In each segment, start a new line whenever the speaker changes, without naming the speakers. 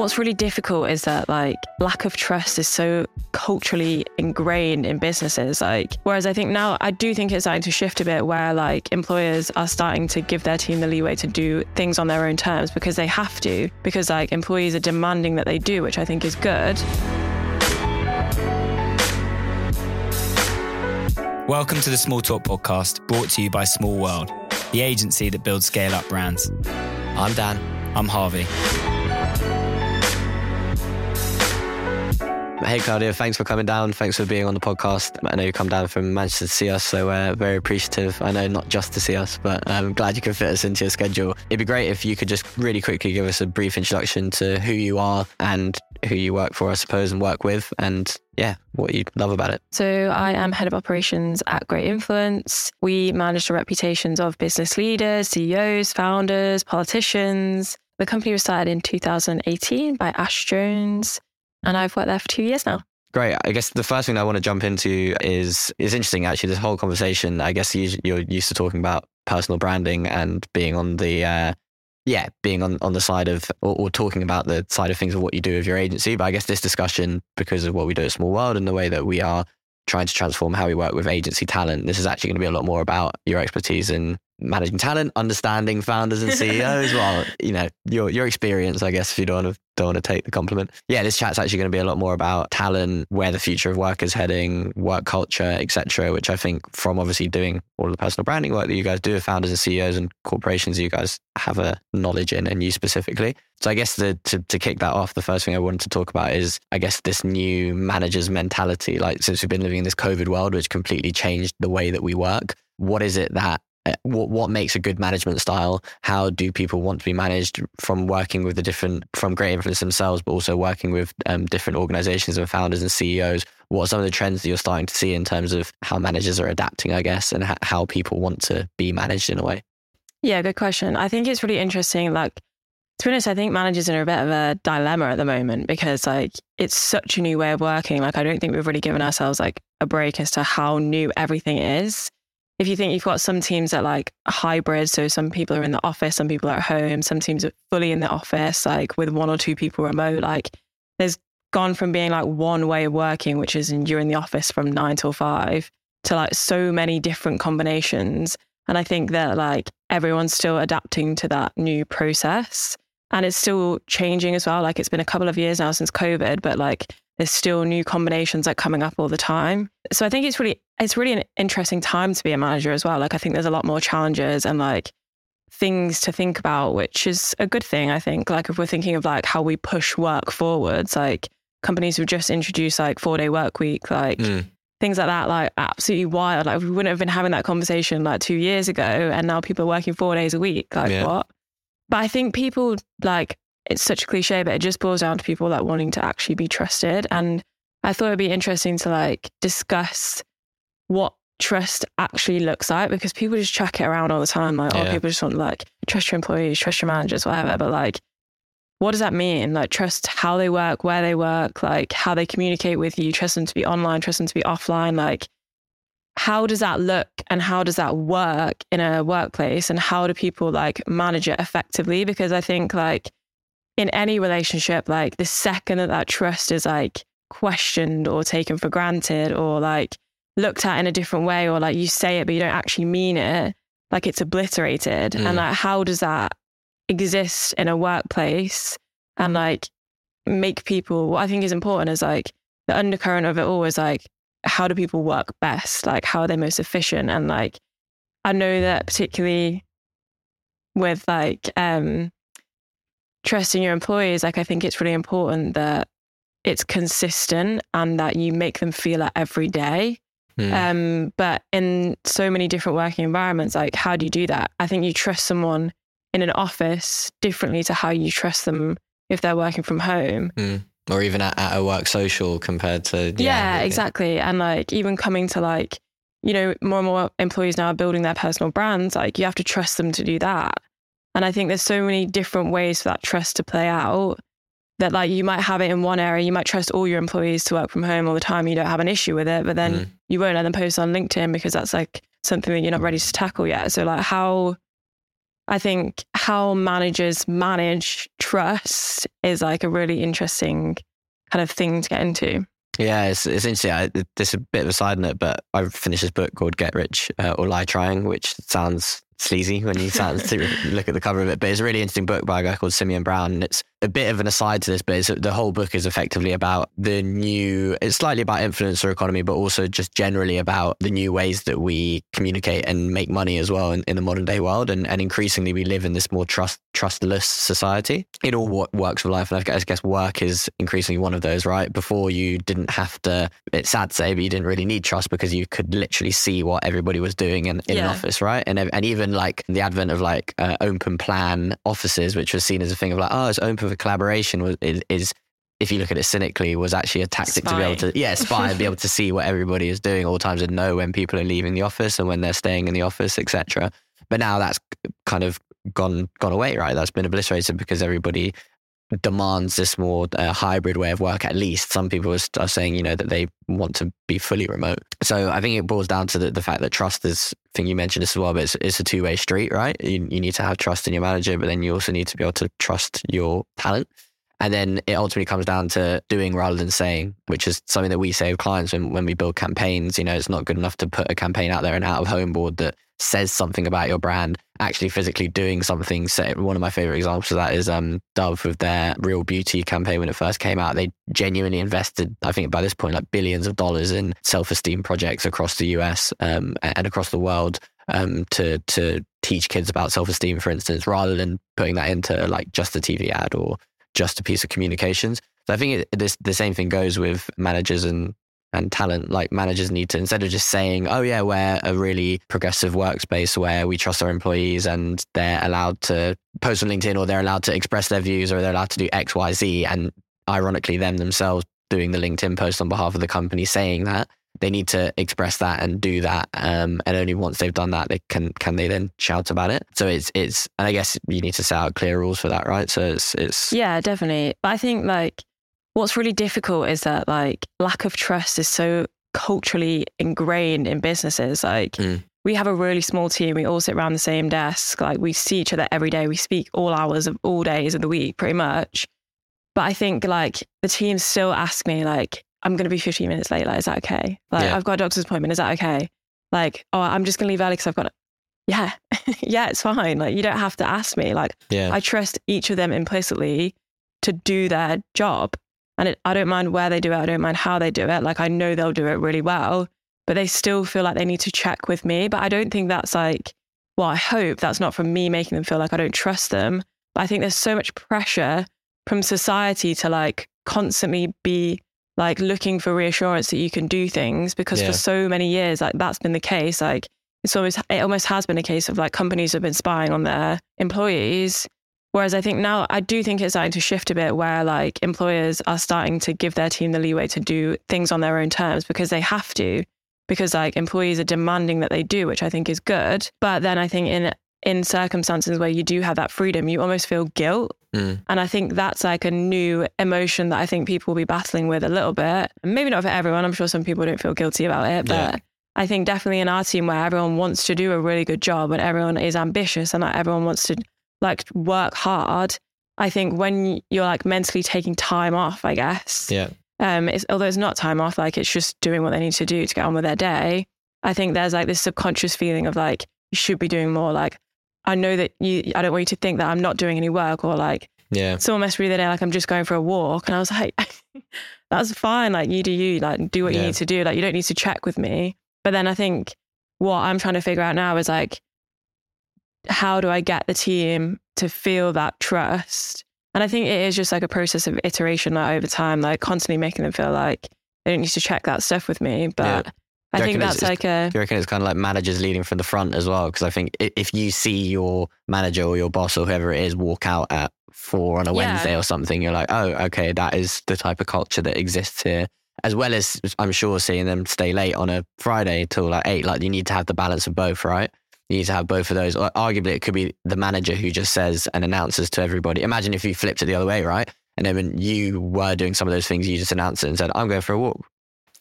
What's really difficult is that like lack of trust is so culturally ingrained in businesses. Like, whereas I think now I do think it's starting to shift a bit where like employers are starting to give their team the leeway to do things on their own terms because they have to, because like employees are demanding that they do, which I think is good.
Welcome to the Small Talk podcast, brought to you by Small World, the agency that builds scale up brands.
I'm Dan.
I'm Harvey.
Hey, Claudia, thanks for coming down. Thanks for being on the podcast. I know you come down from Manchester to see us, so we're very appreciative. I know not just to see us, but I'm glad you can fit us into your schedule. It'd be great if you could just really quickly give us a brief introduction to who you are and who you work for, I suppose, and work with, and yeah, what you love about it.
So, I am head of operations at Great Influence. We manage the reputations of business leaders, CEOs, founders, politicians. The company was started in 2018 by Ash Jones and I've worked there for two years now.
Great. I guess the first thing I want to jump into is is interesting. Actually, this whole conversation. I guess you, you're used to talking about personal branding and being on the uh, yeah, being on, on the side of or, or, talking about the side of things of what you do with your agency. But I guess this discussion, because of what we do at Small World and the way that we are trying to transform how we work with agency talent, this is actually going to be a lot more about your expertise in managing talent, understanding founders and CEOs. well, you know, your your experience, I guess, if you don't want to don't want to take the compliment. Yeah, this chat's actually going to be a lot more about talent, where the future of work is heading, work culture, etc. Which I think, from obviously doing all the personal branding work that you guys do with founders and CEOs and corporations, you guys have a knowledge in, and you specifically. So I guess the, to to kick that off, the first thing I wanted to talk about is, I guess, this new manager's mentality. Like since we've been living in this COVID world, which completely changed the way that we work. What is it that what what makes a good management style? How do people want to be managed from working with the different from great influence themselves, but also working with um, different organizations and founders and CEOs? What are some of the trends that you're starting to see in terms of how managers are adapting, I guess, and ha- how people want to be managed in a way?
Yeah, good question. I think it's really interesting. Like to be honest, I think managers are in a bit of a dilemma at the moment because like it's such a new way of working. Like I don't think we've really given ourselves like a break as to how new everything is if you think you've got some teams that like hybrid, so some people are in the office, some people are at home, some teams are fully in the office, like with one or two people remote, like there's gone from being like one way of working, which is you're in the office from nine till five, to like so many different combinations. And I think that like everyone's still adapting to that new process and it's still changing as well. Like it's been a couple of years now since COVID, but like there's still new combinations like coming up all the time. So I think it's really it's really an interesting time to be a manager as well. Like I think there's a lot more challenges and like things to think about, which is a good thing, I think. Like if we're thinking of like how we push work forwards, like companies who've just introduced like four day work week, like mm. things like that, like absolutely wild. Like we wouldn't have been having that conversation like two years ago and now people are working four days a week. Like yeah. what? But I think people like it's such a cliche, but it just boils down to people like wanting to actually be trusted. And I thought it'd be interesting to like discuss what trust actually looks like because people just chuck it around all the time. Like, oh, yeah. oh, people just want like trust your employees, trust your managers, whatever. But like, what does that mean? Like, trust how they work, where they work, like how they communicate with you, trust them to be online, trust them to be offline. Like, how does that look and how does that work in a workplace? And how do people like manage it effectively? Because I think like in any relationship, like the second that that trust is like questioned or taken for granted or like looked at in a different way or like you say it but you don't actually mean it, like it's obliterated. Mm. And like how does that exist in a workplace and like make people what I think is important is like the undercurrent of it all is like how do people work best? Like how are they most efficient? And like I know that particularly with like um trusting your employees, like I think it's really important that it's consistent and that you make them feel it every day. Mm. Um, but in so many different working environments, like how do you do that? I think you trust someone in an office differently to how you trust them if they're working from home.
Mm. Or even at, at, a work social compared to
yeah, yeah, exactly. And like even coming to like, you know, more and more employees now are building their personal brands, like you have to trust them to do that. And I think there's so many different ways for that trust to play out that like you might have it in one area, you might trust all your employees to work from home all the time, you don't have an issue with it, but then mm. you won't let them post on LinkedIn because that's like something that you're not ready to tackle yet. So like how I think how managers manage trust is like a really interesting kind of thing to get into.
Yeah, it's, it's interesting. I, this is a bit of a side note, but I finished this book called Get Rich uh, or Lie Trying, which sounds sleazy when you start to look at the cover of it. But it's a really interesting book by a guy called Symeon Brown. And it's a bit of an aside to this, but the whole book is effectively about the new, it's slightly about influencer economy, but also just generally about the new ways that we communicate and make money as well in, in the modern day world. And, and increasingly we live in this more trust, trustless society. It all what works with life. And I guess work is increasingly one of those, right? Before you didn't have to, it's sad to say, but you didn't really need trust because you could literally see what everybody was doing in, in yeah. an office, right? And, and even like the advent of like uh, open plan offices, which was seen as a thing of like, oh, it's open for collaboration, was is, is if you look at it cynically, was actually a tactic spy. to be able to, yeah, spy and be able to see what everybody is doing all times and know when people are leaving the office and when they're staying in the office, etc. But now that's kind of gone gone away, right? That's been obliterated because everybody demands this more uh, hybrid way of work. At least some people are saying, you know, that they want to be fully remote. So I think it boils down to the, the fact that trust is. I think you mentioned this as well, but it's, it's a two way street, right? You, you need to have trust in your manager, but then you also need to be able to trust your talent. And then it ultimately comes down to doing rather than saying, which is something that we say with clients when, when we build campaigns. You know, it's not good enough to put a campaign out there and out of home board that says something about your brand, actually physically doing something. So one of my favorite examples of that is um, Dove with their Real Beauty campaign when it first came out. They genuinely invested, I think by this point, like billions of dollars in self esteem projects across the US um, and across the world um, to to teach kids about self esteem, for instance, rather than putting that into like just a TV ad or just a piece of communications. So I think it, this the same thing goes with managers and and talent. Like managers need to instead of just saying, "Oh yeah, we're a really progressive workspace where we trust our employees and they're allowed to post on LinkedIn or they're allowed to express their views or they're allowed to do X, Y, Z," and ironically, them themselves doing the LinkedIn post on behalf of the company saying that they need to express that and do that. Um, and only once they've done that, they can can they then shout about it. So it's it's and I guess you need to set out clear rules for that, right? So it's it's
yeah, definitely. But I think like what's really difficult is that like lack of trust is so culturally ingrained in businesses. Like mm. we have a really small team. We all sit around the same desk. Like we see each other every day. We speak all hours of all days of the week, pretty much. But I think like the team still ask me like, I'm going to be 15 minutes late. Like, is that okay? Like, yeah. I've got a doctor's appointment. Is that okay? Like, oh, I'm just going to leave early because I've got it. Yeah, yeah, it's fine. Like, you don't have to ask me. Like, yeah. I trust each of them implicitly to do their job. And it, I don't mind where they do it. I don't mind how they do it. Like, I know they'll do it really well, but they still feel like they need to check with me. But I don't think that's like, well, I hope that's not from me making them feel like I don't trust them. But I think there's so much pressure from society to like constantly be like looking for reassurance that you can do things because yeah. for so many years like that's been the case like it's always it almost has been a case of like companies have been spying on their employees whereas i think now i do think it's starting to shift a bit where like employers are starting to give their team the leeway to do things on their own terms because they have to because like employees are demanding that they do which i think is good but then i think in in circumstances where you do have that freedom you almost feel guilt Mm. And I think that's like a new emotion that I think people will be battling with a little bit. Maybe not for everyone. I'm sure some people don't feel guilty about it, but yeah. I think definitely in our team where everyone wants to do a really good job and everyone is ambitious and like everyone wants to like work hard. I think when you're like mentally taking time off, I guess.
Yeah.
Um, it's, although it's not time off, like it's just doing what they need to do to get on with their day. I think there's like this subconscious feeling of like you should be doing more. Like I know that you, I don't want you to think that I'm not doing any work or like,
yeah.
Someone messaged me the other day, like, I'm just going for a walk. And I was like, that's fine. Like, you do you, like, do what yeah. you need to do. Like, you don't need to check with me. But then I think what I'm trying to figure out now is like, how do I get the team to feel that trust? And I think it is just like a process of iteration like, over time, like constantly making them feel like they don't need to check that stuff with me. But yeah. I think that's like a.
Do you reckon it's kind of like managers leading from the front as well? Because I think if you see your manager or your boss or whoever it is walk out at four on a yeah. Wednesday or something, you're like, oh, okay, that is the type of culture that exists here. As well as I'm sure seeing them stay late on a Friday till like eight. Like you need to have the balance of both, right? You need to have both of those. Arguably, it could be the manager who just says and announces to everybody. Imagine if you flipped it the other way, right? And then when you were doing some of those things, you just announced it and said, "I'm going for a walk."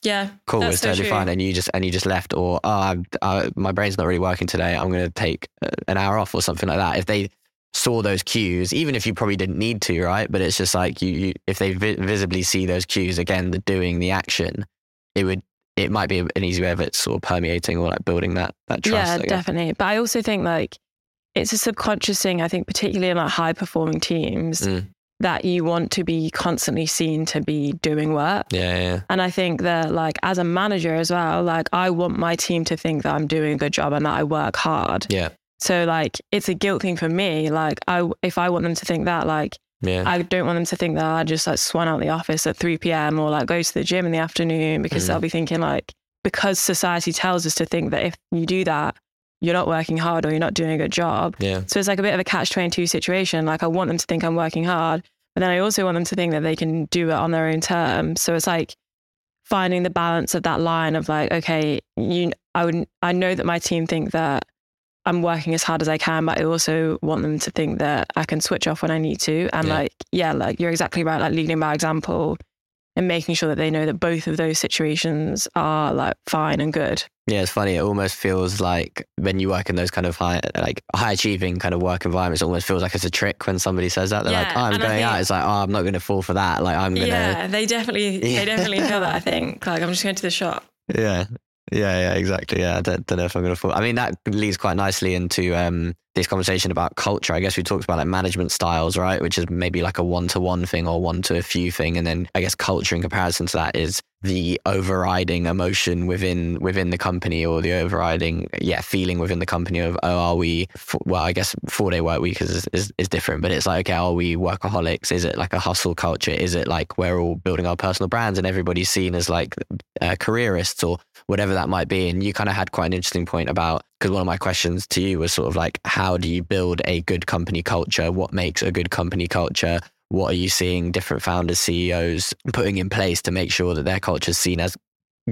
Yeah,
cool. It's totally true. fine, and you just and you just left, or oh, I, my brain's not really working today. I'm going to take uh, an hour off or something like that. If they saw those cues, even if you probably didn't need to, right? But it's just like you, you if they vi- visibly see those cues again, the doing, the action, it would it might be an easy way of it sort of permeating or like building that that trust.
yeah, definitely. But I also think like it's a subconscious thing. I think particularly in like high performing teams
Mm.
That you want to be constantly seen to be doing work.
Yeah, yeah,
And I think that like as a manager as well, like I want my team to think that I'm doing a good job and that I work hard.
yeah,
So like it's a guilt thing for me. Like I if I want them to think that like
yeah,
I don't want them to think that I just like swan out the office at 3 p.m. or like go to the gym in the afternoon because
Mm.
they'll be thinking like, because society tells us to think that if you do that, you're not working hard or you're not doing a good job.
yeah,
So it's like a bit of a catch 22 situation. Like I want them to think I'm working hard, but then I also want them to think that they can do it on their own terms. So it's like finding the balance of that line of like, okay, you, I would, I know that my team think that I'm working as hard as I can, but I also want them to think that I can switch off when I need to. And
Yeah.
like, yeah, like you're exactly right. Like leading by example and making sure that they know that both of those situations are like fine and good.
yeah. It's funny. It almost feels like when you work in those kind of high, like high achieving kind of work environments, it almost feels like it's a trick when somebody says that. They're like, oh, "I'm going out." It's like, "Oh, I'm not going to fall for that." Like, I'm gonna.
Yeah, they definitely,
Yeah.
they definitely feel that. I think like I'm just going to the shop.
Yeah. Yeah, yeah, exactly. Yeah, I don't, don't know if I'm going to fall. I mean, that leads quite nicely into um, this conversation about culture. I guess we talked about like management styles, right? Which is maybe like a one to one thing or one to a few thing. And then I guess culture in comparison to that is the overriding emotion within within the company or the overriding yeah feeling within the company of oh are we well I guess four day work week is, is is different but it's like okay are we workaholics is it like a hustle culture is it like we're all building our personal brands and everybody's seen as like uh, careerists or whatever that might be and you kind of had quite an interesting point about because one of my questions to you was sort of like how do you build a good company culture what makes a good company culture what are you seeing different founders, CEOs putting in place to make sure that their culture is seen as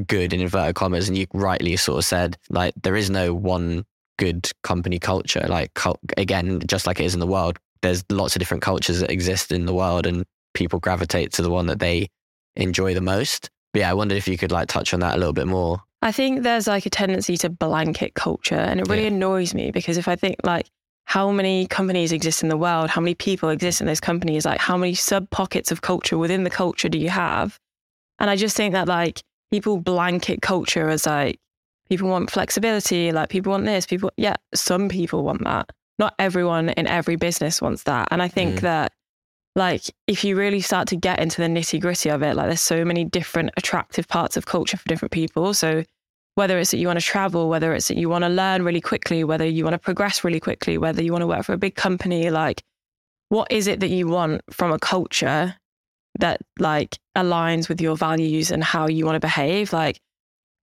good in inverted commas? And you rightly sort of said, like, there is no one good company culture. Like, again, just like it is in the world, there's lots of different cultures that exist in the world, and people gravitate to the one that they enjoy the most. But yeah, I wondered if you could like touch on that a little bit more.
I think there's like a tendency to blanket culture, and it really
Yeah.
annoys me because if I think like how many companies exist in the world, how many people exist in those companies, like how many sub pockets of culture within the culture do you have? And I just think that like people blanket culture as like people want flexibility, like people want this, people, yeah, some people want that. Not everyone in every business wants that. And I think
Mm.
that like if you really start to get into the nitty gritty of it, like there's so many different attractive parts of culture for different people. So whether it's that you want to travel, whether it's that you want to learn really quickly, whether you want to progress really quickly, whether you want to work for a big company, like what is it that you want from a culture that like aligns with your values and how you want to behave? Like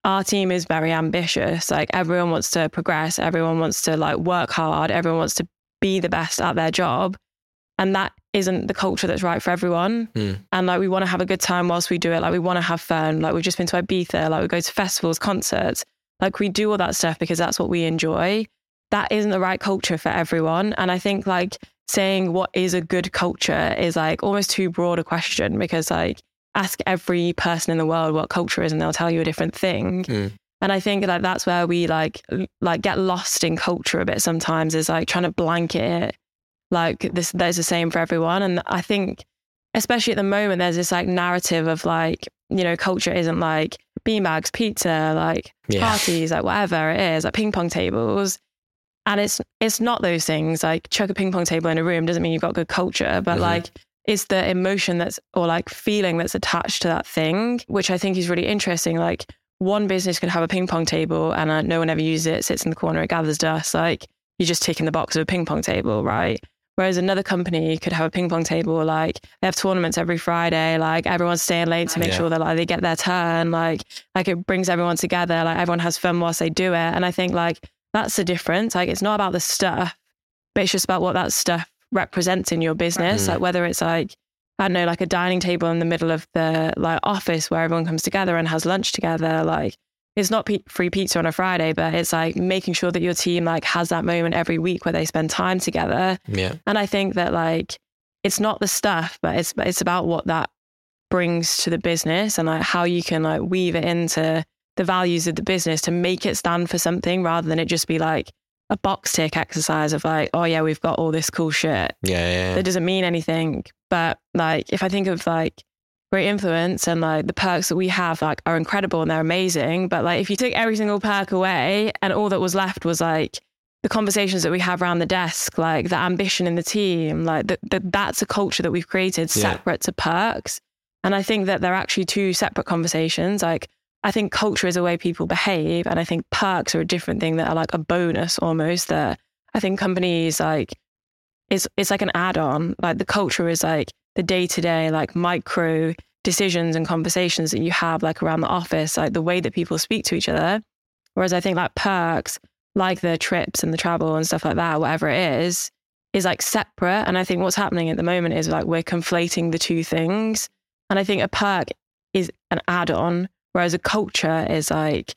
our team is very ambitious. Like everyone wants to progress, everyone wants to like work hard, everyone wants to be the best at their job. And that isn't the culture that's right for everyone.
Mm.
And like we want to have a good time whilst we do it. Like we want to have fun. Like we've just been to Ibiza, like we go to festivals, concerts. Like we do all that stuff because that's what we enjoy. That isn't the right culture for everyone. And I think like saying what is a good culture is like almost too broad a question because like ask every person in the world what culture is and they'll tell you a different thing.
Mm.
And I think like that's where we like like get lost in culture a bit sometimes is like trying to blanket it like this there's the same for everyone. And I think especially at the moment there's this like narrative of like, you know, culture isn't like beanbags, pizza, like
Yeah.
parties, like whatever it is, like ping pong tables. And it's it's not those things. Like chuck a ping pong table in a room doesn't mean you've got good culture, but
Mhm.
like it's the emotion that's or like feeling that's attached to that thing, which I think is really interesting. Like one business could have a ping pong table and uh, no one ever uses it, it, sits in the corner, it gathers dust. Like you're just ticking the box of a ping pong table, right? Whereas another company could have a ping pong table, like they have tournaments every Friday, like everyone's staying late to make
Yeah.
sure that like they get their turn, like like it brings everyone together, like everyone has fun whilst they do it. And I think like that's the difference. Like it's not about the stuff, but it's just about what that stuff represents in your business.
Mhm.
Like whether it's like I don't know, like a dining table in the middle of the like office where everyone comes together and has lunch together. Like it's not pe- free pizza on a Friday, but it's like making sure that your team like has that moment every week where they spend time together.
Yeah.
And I think that like it's not the stuff, but it's it's about what that brings to the business and like how you can like weave it into the values of the business to make it stand for something rather than it just be like a box tick exercise of like, oh yeah, we've got all this cool shit.
Yeah, yeah, yeah.
That doesn't mean anything. But like, if I think of like great influence and like the perks that we have, like are incredible and they're amazing. But like, if you took every single perk away and all that was left was like the conversations that we have around the desk, like the ambition in the team, like that, that that's a culture that we've created
Yeah.
separate to perks. And I think that they're actually two separate conversations. Like, I think culture is a way people behave, and I think perks are a different thing that are like a bonus almost. That I think companies like it's it's like an add-on. Like the culture is like the day-to-day, like micro decisions and conversations that you have like around the office, like the way that people speak to each other. Whereas I think like perks, like the trips and the travel and stuff like that, whatever it is, is like separate. And I think what's happening at the moment is like we're conflating the two things. And I think a perk is an add-on, whereas a culture is like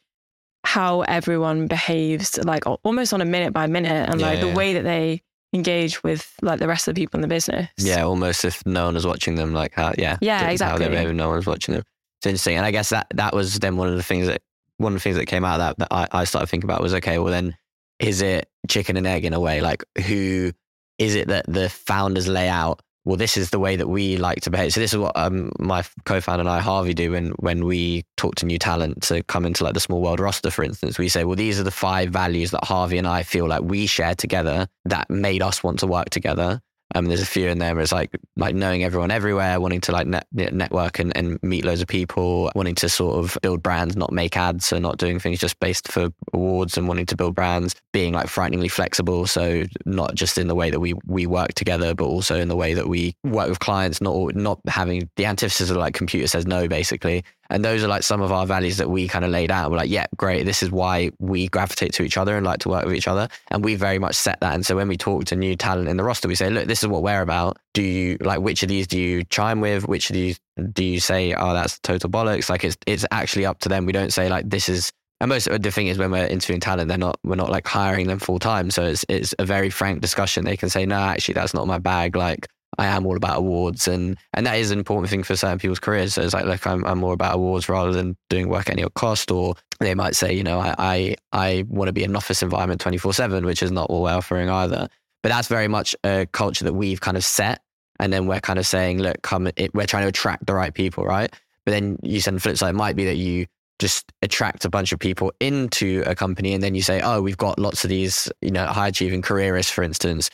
how everyone behaves, like almost on a minute by minute, and
Yeah,
like the
yeah.
way that they engage with like the rest of the people in the business.
Yeah, almost if no one was watching them, like how, yeah,
Yeah,
how they
exactly.
no one's watching them. It's interesting, and I guess that that was then one of the things that one of the things that came out of that that I, I started thinking about was okay, well then is it chicken and egg in a way? Like who is it that the founders lay out? Well, this is the way that we like to behave. So this is what um, my co-founder and I, Harvey, do when when we talk to new talent to come into like the small world roster, for instance. We say, well, these are the five values that Harvey and I feel like we share together that made us want to work together. Um, there's a few in there it's like like knowing everyone everywhere, wanting to like net, network and, and meet loads of people, wanting to sort of build brands, not make ads, so not doing things just based for awards and wanting to build brands, being like frighteningly flexible, so not just in the way that we we work together, but also in the way that we work with clients, not not having the antithesis of like computer says no, basically. And those are like some of our values that we kind of laid out. We're like, yeah, great. This is why we gravitate to each other and like to work with each other. And we very much set that. And so when we talk to new talent in the roster, we say, look, this is what we're about. Do you like which of these do you chime with? Which of these do you say, oh, that's total bollocks? Like it's it's actually up to them. We don't say like this is. And most of the thing is when we're interviewing talent, they're not we're not like hiring them full time. So it's it's a very frank discussion. They can say, no, actually, that's not my bag. Like I am all about awards, and and that is an important thing for certain people's careers. So it's like, look, I'm I'm more about awards rather than doing work at any cost. Or they might say, you know, I I, I want to be in an office environment 24 seven, which is not what we're offering either. But that's very much a culture that we've kind of set, and then we're kind of saying, look, come, it, we're trying to attract the right people, right? But then you said the flip side it might be that you just attract a bunch of people into a company and then you say, oh, we've got lots of these, you know, high achieving careerists, for instance.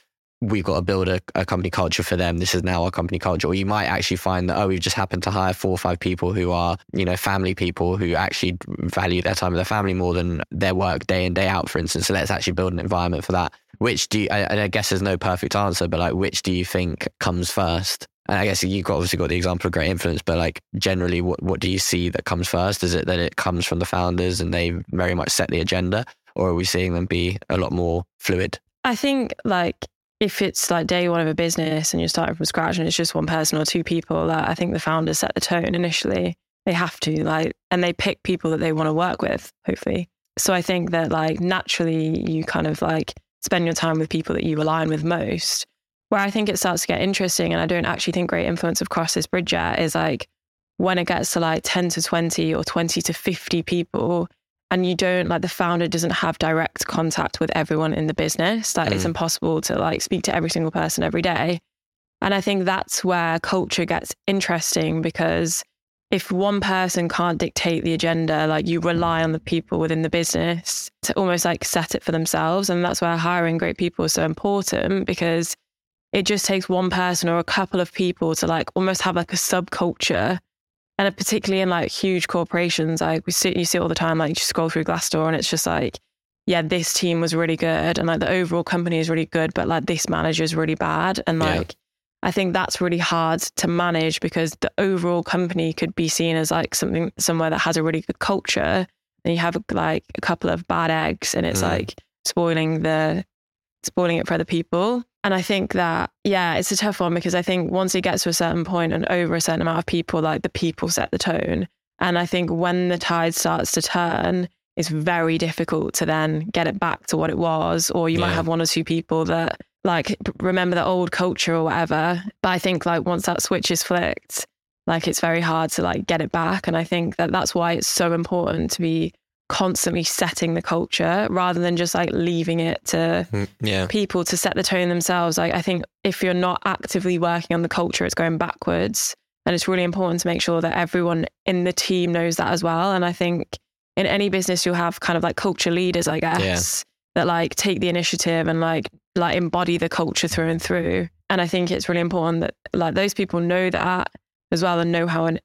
We've got to build a, a company culture for them. This is now our company culture. Or you might actually find that, oh, we've just happened to hire four or five people who are, you know, family people who actually value their time with their family more than their work day in, day out, for instance. So let's actually build an environment for that. Which do you, I, I guess there's no perfect answer, but like, which do you think comes first? And I guess you've obviously got the example of great influence, but like generally, what, what do you see that comes first? Is it that it comes from the founders and they very much set the agenda, or are we seeing them be a lot more fluid?
I think like if it's like day one of a business and you're starting from scratch and it's just one person or two people, that I think the founders set the tone initially. They have to like, and they pick people that they want to work with, hopefully. So I think that like naturally you kind of like spend your time with people that you align with most. Where I think it starts to get interesting, and I don't actually think great influence have crossed this bridge yet, is like when it gets to like 10 to 20 or 20 to 50 people, and you don't like the founder doesn't have direct contact with everyone in the business like it's
Mm.
impossible to like speak to every single person every day and i think that's where culture gets interesting because if one person can't dictate the agenda like you rely on the people within the business to almost like set it for themselves and that's where hiring great people is so important because it just takes one person or a couple of people to like almost have like a subculture and particularly in like huge corporations, like we see you see it all the time. Like you scroll through Glassdoor, and it's just like, yeah, this team was really good, and like the overall company is really good, but like this manager is really bad, and
Yeah.
like I think that's really hard to manage because the overall company could be seen as like something somewhere that has a really good culture, and you have like a couple of bad eggs, and it's
Mm.
like spoiling the spoiling it for other people. And I think that, yeah, it's a tough one because I think once it gets to a certain point and over a certain amount of people, like the people set the tone. And I think when the tide starts to turn, it's very difficult to then get it back to what it was. Or you might have one or two people that like remember the old culture or whatever. But I think like once that switch is flicked, like it's very hard to like get it back. And I think that that's why it's so important to be constantly setting the culture rather than just like leaving it to
Mm, Yeah.
people to set the tone themselves. Like I think if you're not actively working on the culture, it's going backwards. And it's really important to make sure that everyone in the team knows that as well. And I think in any business you'll have kind of like culture leaders, I guess, that like take the initiative and like like embody the culture through and through. And I think it's really important that like those people know that as well and know how an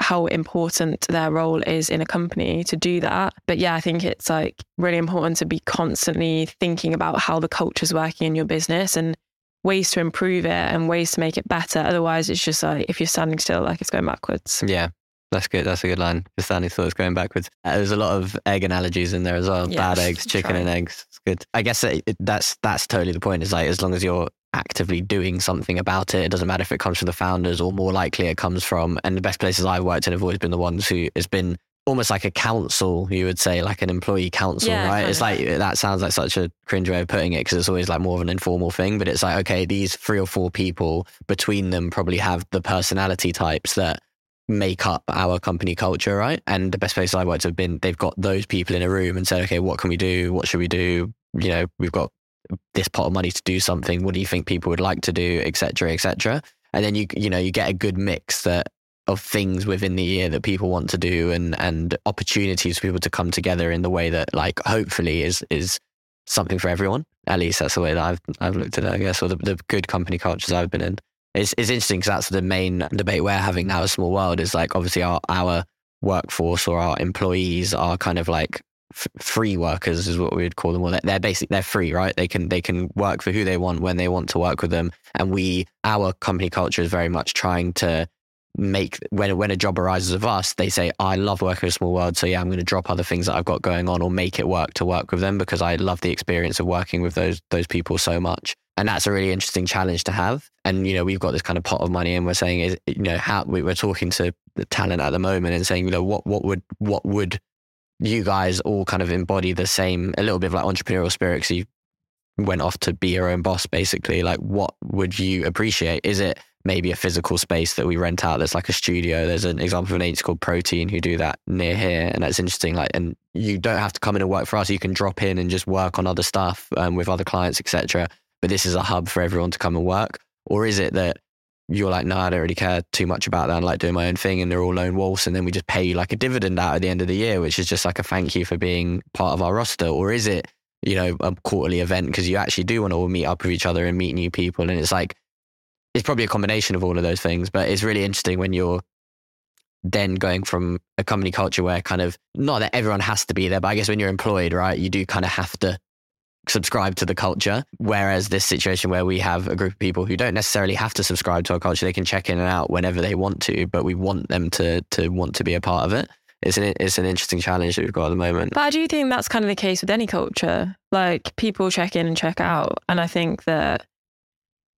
how important their role is in a company to do that. But yeah, I think it's like really important to be constantly thinking about how the culture's working in your business and ways to improve it and ways to make it better. Otherwise, it's just like if you're standing still, like it's going backwards.
Yeah. That's good. That's a good line. Just standing still is going backwards. Uh, there's a lot of egg analogies in there as well.
Yeah,
Bad eggs, chicken and eggs. It's good. I guess it, it- that's that's totally the point. Is like as long as you're actively doing something about it, it doesn't matter if it comes from the founders or more likely it comes from. And the best places I've worked in have always been the ones who has been almost like a council. You would say like an employee council,
Yeah,
right? It's like that sounds like such a cringe way of putting it because it's always like more of an informal thing. But it's like okay, these three or four people between them probably have the personality types that make up our company culture, right? And the best places I've worked have been they've got those people in a room and said, okay, what can we do? What should we do? You know, we've got this pot of money to do something. What do you think people would like to do, etc., cetera, et cetera? And then you you know you get a good mix that of things within the year that people want to do and and opportunities for people to come together in the way that like hopefully is is something for everyone. At least that's the way that I've I've looked at it, I guess, or the, the good company cultures I've been in. It's it's interesting because that's the main debate we're having now. at Small World is like obviously our our workforce or our employees are kind of like free workers is what we would call them. Well, they're, they're basically they're free, right? They can they can work for who they want when they want to work with them. And we our company culture is very much trying to make when when a job arises of us, they say I love working with Small World, so yeah, I'm going to drop other things that I've got going on or make it work to work with them because I love the experience of working with those those people so much. And that's a really interesting challenge to have. And you know, we've got this kind of pot of money, and we're saying, is you know, how we, we're talking to the talent at the moment and saying, you know, what what would what would you guys all kind of embody the same a little bit of like entrepreneurial spirit because you went off to be your own boss basically. Like what would you appreciate? Is it maybe a physical space that we rent out? That's like a studio. There's an example of an agency called protein who do that near here and that's interesting like and you don't have to come in and work for us. You can drop in and just work on other stuff um, with other clients etc but this is a hub for everyone to come and work. Or is it that you're like, no, I don't really care too much about that. I like doing my own thing and they're all lone wolves. And then we just pay you like a dividend out at the end of the year, which is just like a thank you for being part of our roster. Or is it, you know, a quarterly event because you actually do want to all meet up with each other and meet new people? And it's like, it's probably a combination of all of those things, but it's really interesting when you're then going from a company culture where kind of not that everyone has to be there, but I guess when you're employed, right, you do kind of have to subscribe to the culture. Whereas this situation where we have a group of people who don't necessarily have to subscribe to our culture, they can check in and out whenever they want to, but we want them to to want to be a part of it. It's an it's an interesting challenge that we've got at the moment.
But I do think that's kind of the case with any culture. Like people check in and check out. And I think that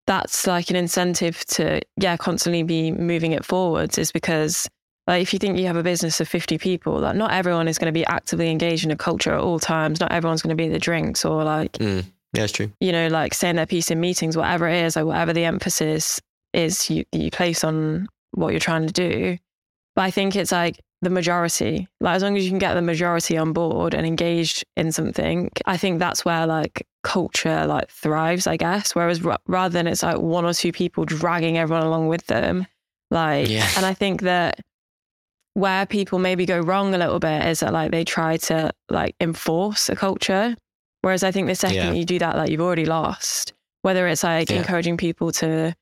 that's like an incentive to, yeah, constantly be moving it forwards is because like if you think you have a business of 50 people, like not everyone is going to be actively engaged in a culture at all times. Not everyone's going to be at the drinks or like,
Mm. Yeah, it's true.
you know, like saying their piece in meetings, whatever it is, like whatever the emphasis is you, you place on what you're trying to do. But I think it's like the majority, like as long as you can get the majority on board and engaged in something, I think that's where like culture like thrives, I guess. Whereas r- rather than it's like one or two people dragging everyone along with them, like,
Yeah.
and I think that where people maybe go wrong a little bit is that like they try to like enforce a culture. Whereas I think the second
Yeah.
you do that, like you've already lost. Whether it's like
Yeah.
encouraging people to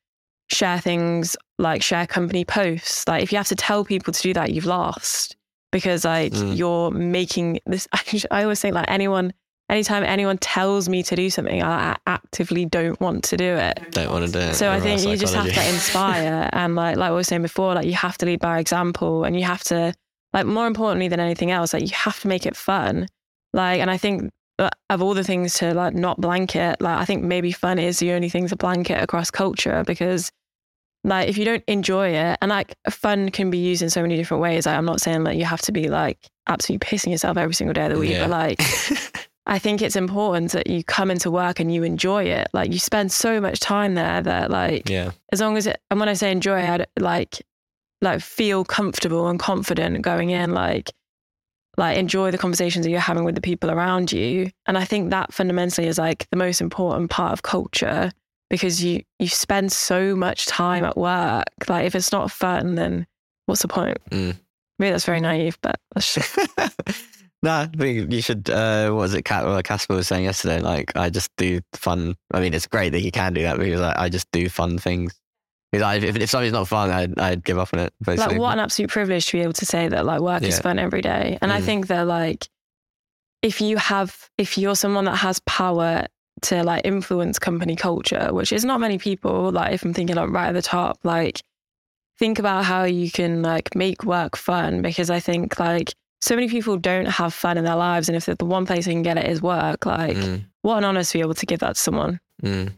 share things, like share company posts. Like if you have to tell people to do that, you've lost because like
Mm.
you're making this. I always say like anyone, anytime anyone tells me to do something, I actively don't want to do it.
Don't want to do it.
So I think you just have to inspire and like like I was saying before, like you have to lead by example and you have to like more importantly than anything else, like you have to make it fun. Like and I think of all the things to like not blanket, like I think maybe fun is the only thing to blanket across culture because like if you don't enjoy it and like fun can be used in so many different ways. Like I'm not saying like you have to be like absolutely pissing yourself every single day of the week,
Yeah.
but like I think it's important that you come into work and you enjoy it. Like you spend so much time there that like
yeah,
as long as it and when I say enjoy, I like like feel comfortable and confident going in. Like like enjoy the conversations that you're having with the people around you. And I think that fundamentally is like the most important part of culture because you you spend so much time at work. Like if it's not fun, then what's the point?
Mm.
Maybe that's very naive, but that's just,
no, I think you should. Uh, what was it? Cat, well, Casper was saying yesterday. Like, I just do fun. I mean, it's great that he can do that because I, I just do fun things. Because I, if, if something's not fun, I'd, I'd give up on it. Basically.
like what an absolute privilege to be able to say that like work is fun every day. And I
Mm.
think that like if you have if you're someone that has power to like influence company culture, which is not many people, like if I'm thinking like right at the top, like think about how you can like make work fun because I think like so many people don't have fun in their lives and if the one place they can get it is work, like
Mm,
what an honor to be able to give that to someone.
mm.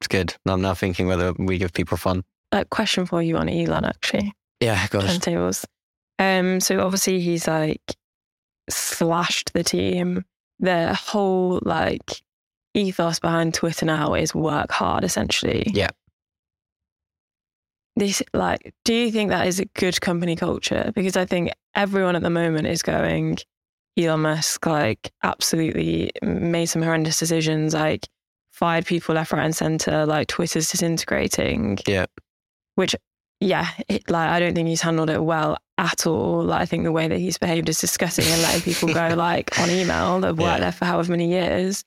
It's good. I'm now thinking whether we give people fun.
A question for you on Elon actually.
Yeah, gosh.
turntables. Um, so obviously he's like slashed the team. The whole like ethos behind Twitter now is work hard, essentially.
Yeah.
This like, do you think that is a good company culture? Because I think everyone at the moment is going. Elon Musk like absolutely made some horrendous decisions, like fired people left, right, and center. Like Twitter's disintegrating.
Yeah.
Which yeah, it, like I don't think he's handled it well at all. Like I think the way that he's behaved is disgusting and letting people go like on email that have worked
Yeah.
there for however many years.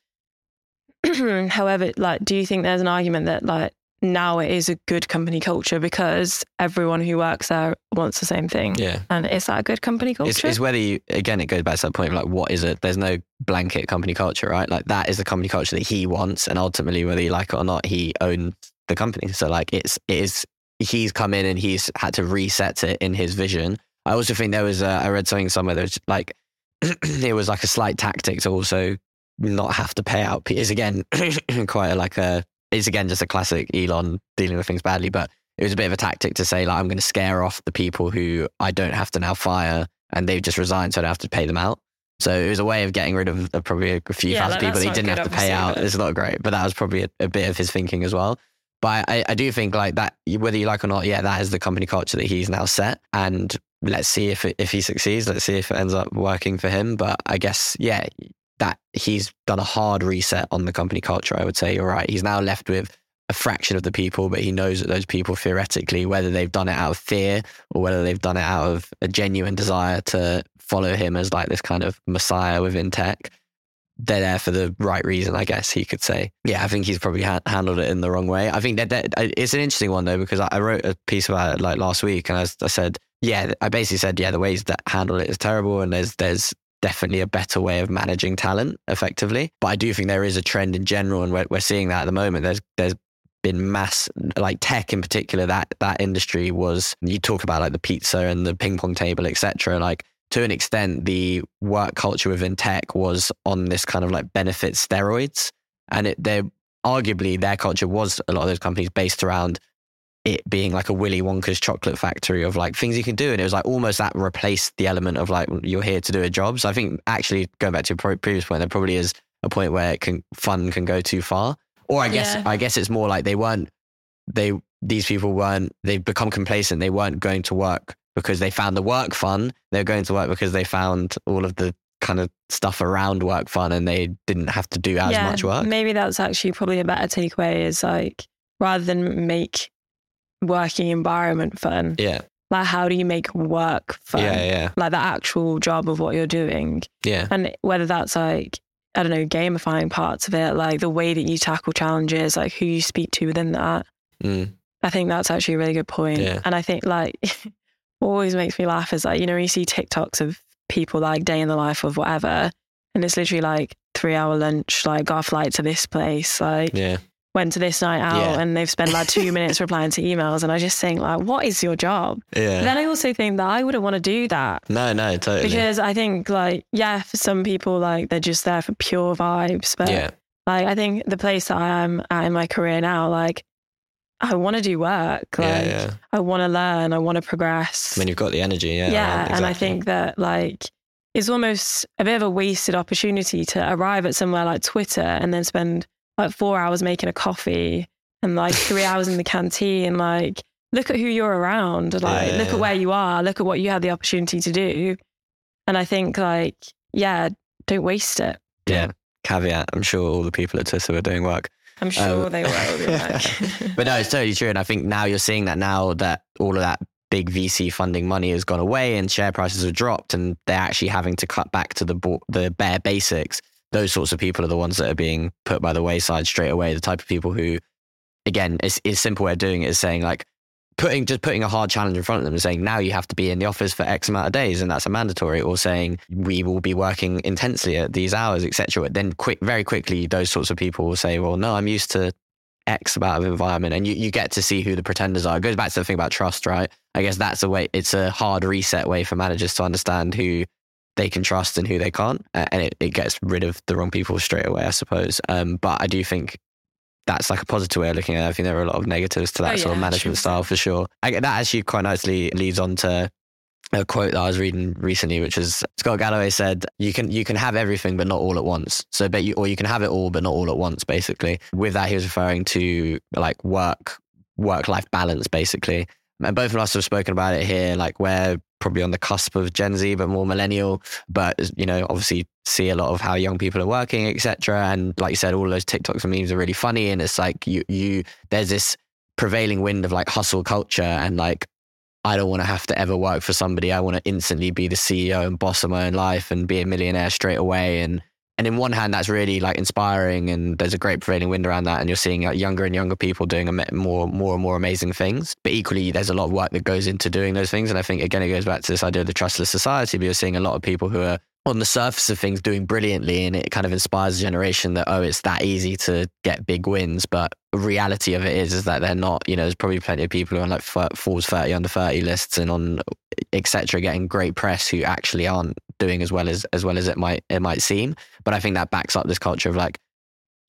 However, like, do you think there's an argument that like now it is a good company culture because everyone who works there wants the same thing?
Yeah.
And is that a good company culture?
It's, it's whether you, again, it goes back to that point of like, what is it? There's no blanket company culture, right? Like, that is the company culture that he wants. And ultimately, whether you like it or not, he owns the company. So, like, it's, it is, he's come in and he's had to reset it in his vision. I also think there was, uh, I read something somewhere that was like, it was like a slight tactic to also not have to pay out. Is again, quite a, like a, it's again just a classic Elon dealing with things badly, but it was a bit of a tactic to say like I'm going to scare off the people who I don't have to now fire, and they've just resigned, so I don't have to pay them out. So it was a way of getting rid of probably a few
Yeah,
thousand
like,
people that he didn't have to pay out. It's not great, but that was probably a, a bit of his thinking as well. But I, I do think like that, whether you like or not, yeah, that is the company culture that he's now set, and let's see if it, if he succeeds. Let's see if it ends up working for him. But I guess yeah, that he's done a hard reset on the company culture. I would say you're right. He's now left with a fraction of the people, but he knows that those people theoretically, whether they've done it out of fear or whether they've done it out of a genuine desire to follow him as like this kind of messiah within tech, they're there for the right reason, I guess he could say. Yeah, I think he's probably ha- handled it in the wrong way. I think that, that uh, it's an interesting one though because I, I wrote a piece about it like last week, and I, I said, yeah, I basically said, yeah, the ways that handle it is terrible, and there's there's definitely a better way of managing talent effectively. But I do think there is a trend in general, and we're, we're seeing that at the moment. There's there's been mass like tech in particular that that industry was you talk about like the pizza and the ping pong table etc like to an extent the work culture within tech was on this kind of like benefit steroids and it they arguably their culture was a lot of those companies based around it being like a Willy Wonka's chocolate factory of like things you can do. And it was like almost that replaced the element of like, you're here to do a job. So I think actually going back to your previous point, there probably is a point where it can, fun can go too far. Or I guess,
Yeah.
I guess it's more like they weren't, they, these people weren't, they've become complacent. They weren't going to work because they found the work fun. They're going to work because they found all of the kind of stuff around work fun and they didn't have to do as much work.
Maybe that's actually probably a better takeaway is like rather than make working environment fun,
Yeah.
like how do you make work fun?
Yeah. Yeah.
Like the actual job of what you're doing.
Yeah.
And whether that's like, I don't know, gamifying parts of it, like the way that you tackle challenges, like who you speak to within that.
Mm.
I think that's actually a really good point.
Yeah.
And I think like what always makes me laugh is like, you know, you see TikToks of people like day in the life of whatever. And it's literally like three hour lunch, like a flight to this place, like
Yeah.
Went to this night out
Yeah.
and they've spent like two minutes replying to emails. And I just think like, what is your job?
Yeah.
Then I also think that I wouldn't want to do that.
no, no, totally.
Because I think like, yeah, for some people, like they're just there for pure vibes. But
yeah.
like I think the place that I am at in my career now, like I want to do work. Like
yeah. Yeah.
I want to learn. I want to progress.
I mean you've got the energy. Yeah.
yeah,
right,
and I think that like it's almost a bit of a wasted opportunity to arrive at somewhere like Twitter and then spend like four hours making a coffee and like three hours in the canteen. Like, look at who you're around. Like,
Yeah,
look
yeah.
at where you are. Look at what you had the opportunity to do. And I think like, yeah, don't waste it.
Yeah. Caveat. I'm sure all the people at Twitter were doing work.
I'm sure
Um,
they will. like-
but no, it's totally true. And I think now you're seeing that now that all of that big VC funding money has gone away and share prices have dropped and they're actually having to cut back to the bo- the bare basics. Those sorts of people are the ones that are being put by the wayside straight away. The type of people who, again, is is simple way of doing it is saying like putting just putting a hard challenge in front of them and saying now you have to be in the office for X amount of days and that's a mandatory, or saying we will be working intensely at these hours, etc. Then quick, very quickly, those sorts of people will say, well, no, I'm used to X amount of environment, and you, you get to see who the pretenders are. It goes back to the thing about trust, right? I guess that's a way. It's a hard reset way for managers to understand who they can trust and who they can't, a- and it, it gets rid of the wrong people straight away, I suppose. Um, but I do think that's like a positive way of looking at it. I think there are a lot of negatives to that
Oh,
sort of management
100%.
style for sure. I, that actually quite nicely leads on to a quote that I was reading recently, which is Scott Galloway said, "You can you can have everything, but not all at once. So, but you or you can have it all, but not all at once." Basically, with that, he was referring to like work work life balance, basically. And both of us have spoken about it here. Like we're probably on the cusp of Gen Z, but more millennial. But you know, obviously, see a lot of how young people are working, etc. And like you said, all those TikToks and memes are really funny. And it's like you you there's this prevailing wind of like hustle culture and like I don't want to have to ever work for somebody. I want to instantly be the CEO and boss of my own life and be a millionaire straight away. And and in one hand, that's really like inspiring, and there's a great prevailing wind around that. And you're seeing like younger and younger people doing more, more and more amazing things. But equally, there's a lot of work that goes into doing those things. And I think again, it goes back to this idea of the trustless society. But you're seeing a lot of people who are on the surface of things doing brilliantly, and it kind of inspires a generation that oh, it's that easy to get big wins. But reality of it is, is that they're not. You know, there's probably plenty of people who are on like Forbes 30 under 30 lists and on etc. getting great press who actually aren't doing as well as as well as it might it might seem. But I think that backs up this culture of like,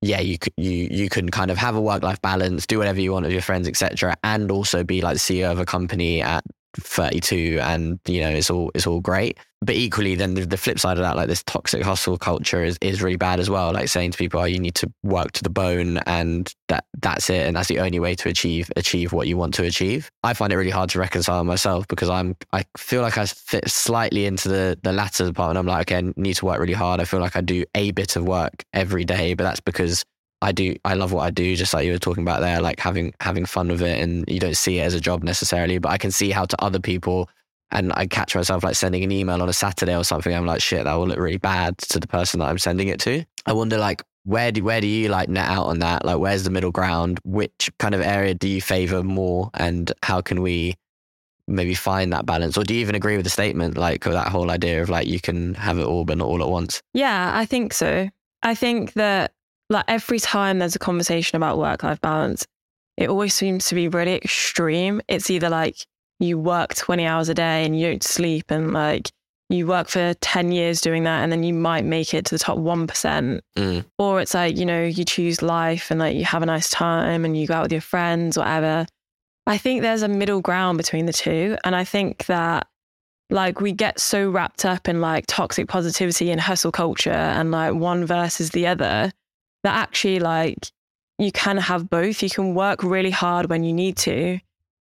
yeah, you you you can kind of have a work life balance, do whatever you want with your friends, etc., and also be like CEO of a company at 32 and you know it's all it's all great but equally then the, the flip side of that like this toxic hustle culture is is really bad as well. Like saying to people oh you need to work to the bone and that that's it and that's the only way to achieve achieve what you want to achieve. I find it really hard to reconcile myself because i'm i feel like i fit slightly into the the latter part and i'm like okay i need to work really hard. I feel like i do a bit of work every day but that's because I do I love what I do, just like you were talking about there, like having having fun with it and you don't see it as a job necessarily, but I can see how to other people and I catch myself like sending an email on a Saturday or something, I'm like, shit, that will look really bad to the person that I'm sending it to. I wonder like where do where do you like net out on that? Like where's the middle ground? Which kind of area do you favor more and how can we maybe find that balance? Or do you even agree with the statement, like that whole idea of like you can have it all but not all at once?
Yeah, I think so. I think that like every time there's a conversation about work life balance, it always seems to be really extreme. It's either like you work 20 hours a day and you don't sleep and like you work for 10 years doing that and then you might make it to the top 1%.
Mm.
Or it's like, you know, you choose life and like you have a nice time and you go out with your friends, whatever. I think there's a middle ground between the two. And I think that like we get so wrapped up in like toxic positivity and hustle culture and like one versus the other that actually like you can have both. You can work really hard when you need to,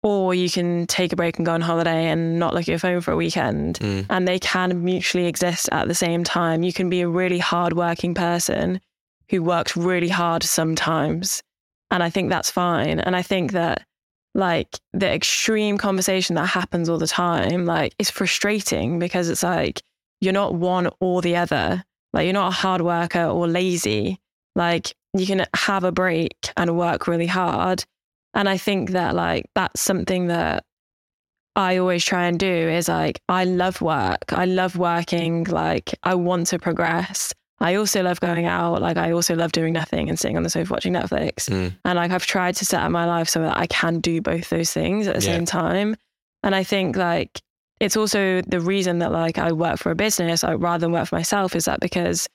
or you can take a break and go on holiday and not look at your phone for a weekend.
Mm.
And they can mutually exist at the same time. You can be a really hardworking person who works really hard sometimes. And I think that's fine. And I think that like the extreme conversation that happens all the time, like it's frustrating because it's like you're not one or the other. Like you're not a hard worker or lazy. Like you can have a break and work really hard. And I think that like that's something that I always try and do is like I love work. I love working. Like I want to progress. I also love going out. Like I also love doing nothing and sitting on the sofa watching Netflix.
Mm.
And like I've tried to set up my life so that I can do both those things at the
Yeah.
same time. And I think like it's also the reason that like I work for a business like, rather than work for myself is that because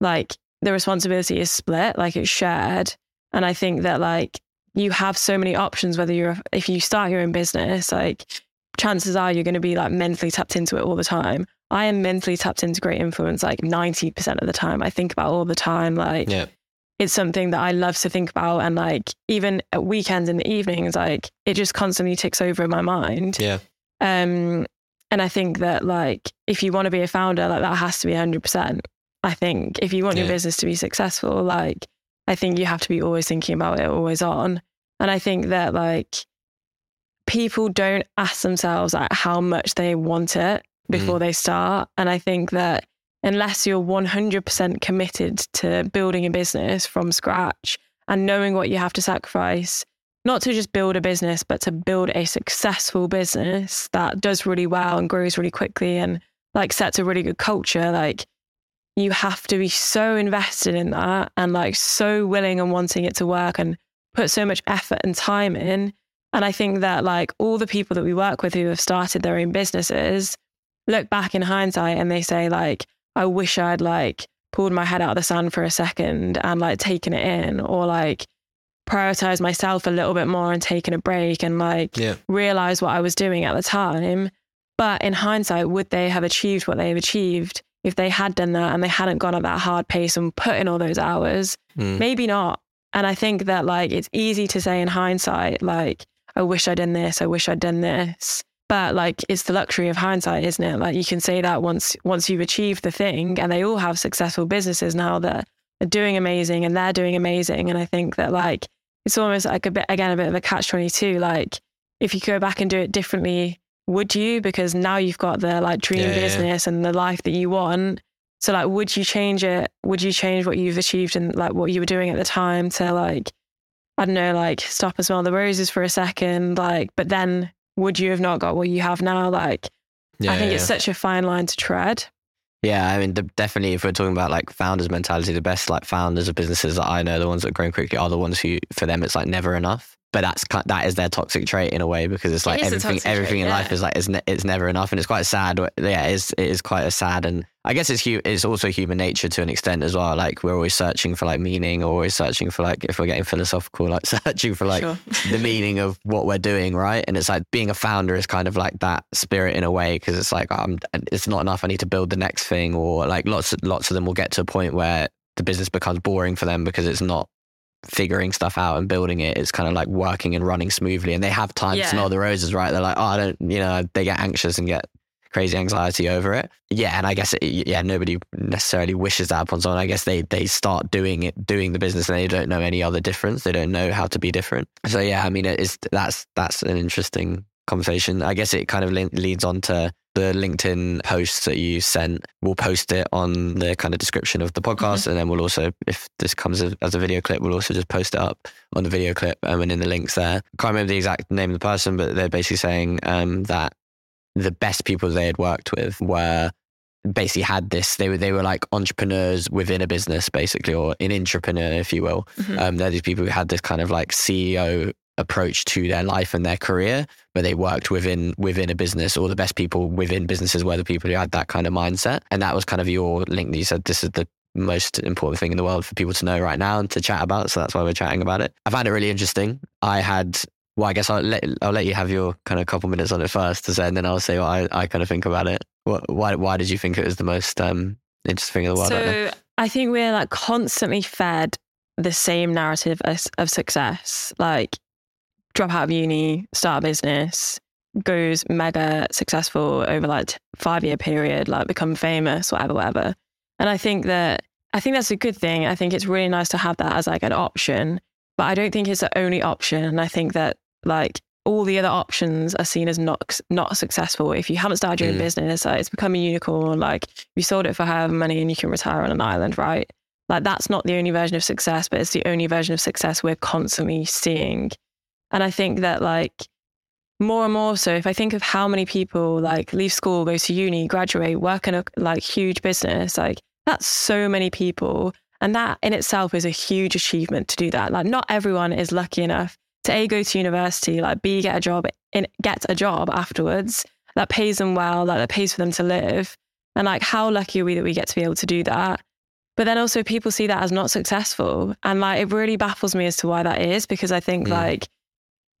like the responsibility is split, like it's shared. And I think that like you have so many options, whether you're, if you start your own business, like chances are you're going to be like mentally tapped into it all the time. I am mentally tapped into great influence like 90% of the time. I think about all the time. Like,
Yeah.
it's something that I love to think about. And like, even at weekends in the evenings, like, it just constantly ticks over in my mind.
Yeah.
Um, and I think that like if you want to be a founder, like that has to be 100%. I think if you want your business to be successful, like I think you have to be always thinking about it, always on. And I think that like people don't ask themselves like how much they want it before mm. they start. And I think that unless you're 100% committed to building a business from scratch and knowing what you have to sacrifice, not to just build a business, but to build a successful business that does really well and grows really quickly and like sets a really good culture, like you have to be so invested in that and like so willing and wanting it to work and put so much effort and time in. And I think that like all the people that we work with who have started their own businesses look back in hindsight and they say like, I wish I'd like pulled my head out of the sand for a second and like taken it in or like prioritize myself a little bit more and taken a break and like
Yeah.
realize what I was doing at the time. But in hindsight, would they have achieved what they've achieved if they had done that and they hadn't gone at that hard pace and put in all those hours?
Mm.
Maybe not. And I think that like it's easy to say in hindsight, like, I wish I'd done this, I wish I'd done this. But like it's the luxury of hindsight, isn't it? Like you can say that once once you've achieved the thing and they all have successful businesses now that are doing amazing and they're doing amazing. And I think that like it's almost like a bit again a bit of a catch twenty two. Like if you go back and do it differently, would you? Because now you've got the like dream
Yeah, yeah, yeah.
business and the life that you want. So like would you change it? Would you change what you've achieved and like what you were doing at the time to like I don't know, like stop and smell the roses for a second, like but then would you have not got what you have now? Like
Yeah,
I think
yeah,
it's such a fine line to tread.
Yeah, I mean, de- definitely. If we're talking about like founders' mentality, the best like founders of businesses that I know, the ones that are growing quickly, are the ones who, for them, it's like never enough. But that's that is their toxic trait in a way because it's like
a
everything, everything
trait,
in life is like is ne- it's never enough, and it's quite sad. Yeah, it is it is quite a sad, and I guess it's hu- it's also human nature to an extent as well. Like we're always searching for like meaning, or always searching for like if we're getting philosophical, like searching for like
Sure.
the meaning of what we're doing, right? And it's like being a founder is kind of like that spirit in a way because it's like um, it's not enough. I need to build the next thing, or like lots lots of them will get to a point where the business becomes boring for them because it's not figuring stuff out and building it. It's kind of like working and running smoothly, and they have time
Yeah.
to smell the roses, right? They're like, oh, I don't, you know, they get anxious and get crazy anxiety over it. Yeah, and I guess it, yeah, nobody necessarily wishes that upon someone. I guess they they start doing it, doing the business, and they don't know any other difference. They don't know how to be different. So yeah, I mean, it is that's that's an interesting conversation. I guess it kind of lin- leads on to the LinkedIn posts that you sent. We'll post it on the kind of description of the podcast, and then we'll also, if this comes as, a video clip, we'll also just post it up on the video clip um, and in the links there. Can't remember the exact name of the person, but they're basically saying um, that the best people they had worked with were basically had this. They were they were like entrepreneurs within a business, basically, or an entrepreneur, if you will.
Mhm.
Um, they're these people who had this kind of like CEO approach to their life and their career, but they worked within within a business. Or the best people within businesses were the people who had that kind of mindset, and that was kind of your link. That you said this is the most important thing in the world for people to know right now and to chat about. So that's why we're chatting about it. I found it really interesting. I had. Well, I guess I'll let I'll let you have your kind of couple minutes on it first to say, and then I'll say what I, I kind of think about it. What, why why did you think it was the most um, interesting thing in the world?
So I think we're like constantly fed the same narrative of, of success. Like drop out of uni, start a business, goes mega successful over like five year period, like become famous, whatever, whatever. And I think that I think that's a good thing. I think it's really nice to have that as like an option, but I don't think it's the only option. And I think that like all the other options are seen as not not successful. If you haven't started your own
Mm.
business, like, it's become a unicorn. Like you sold it for however money and you can retire on an island, right? Like that's not the only version of success, but it's the only version of success we're constantly seeing. And I think that like more and more so, if I think of how many people like leave school, go to uni, graduate, work in a like huge business, like that's so many people. And that in itself is a huge achievement to do that. Like not everyone is lucky enough to A go to university, like B get a job in get a job afterwards that pays them well, like that pays for them to live. And like how lucky are we that we get to be able to do that? But then also people see that as not successful. And like it really baffles me as to why that is, because I think
Mm.
like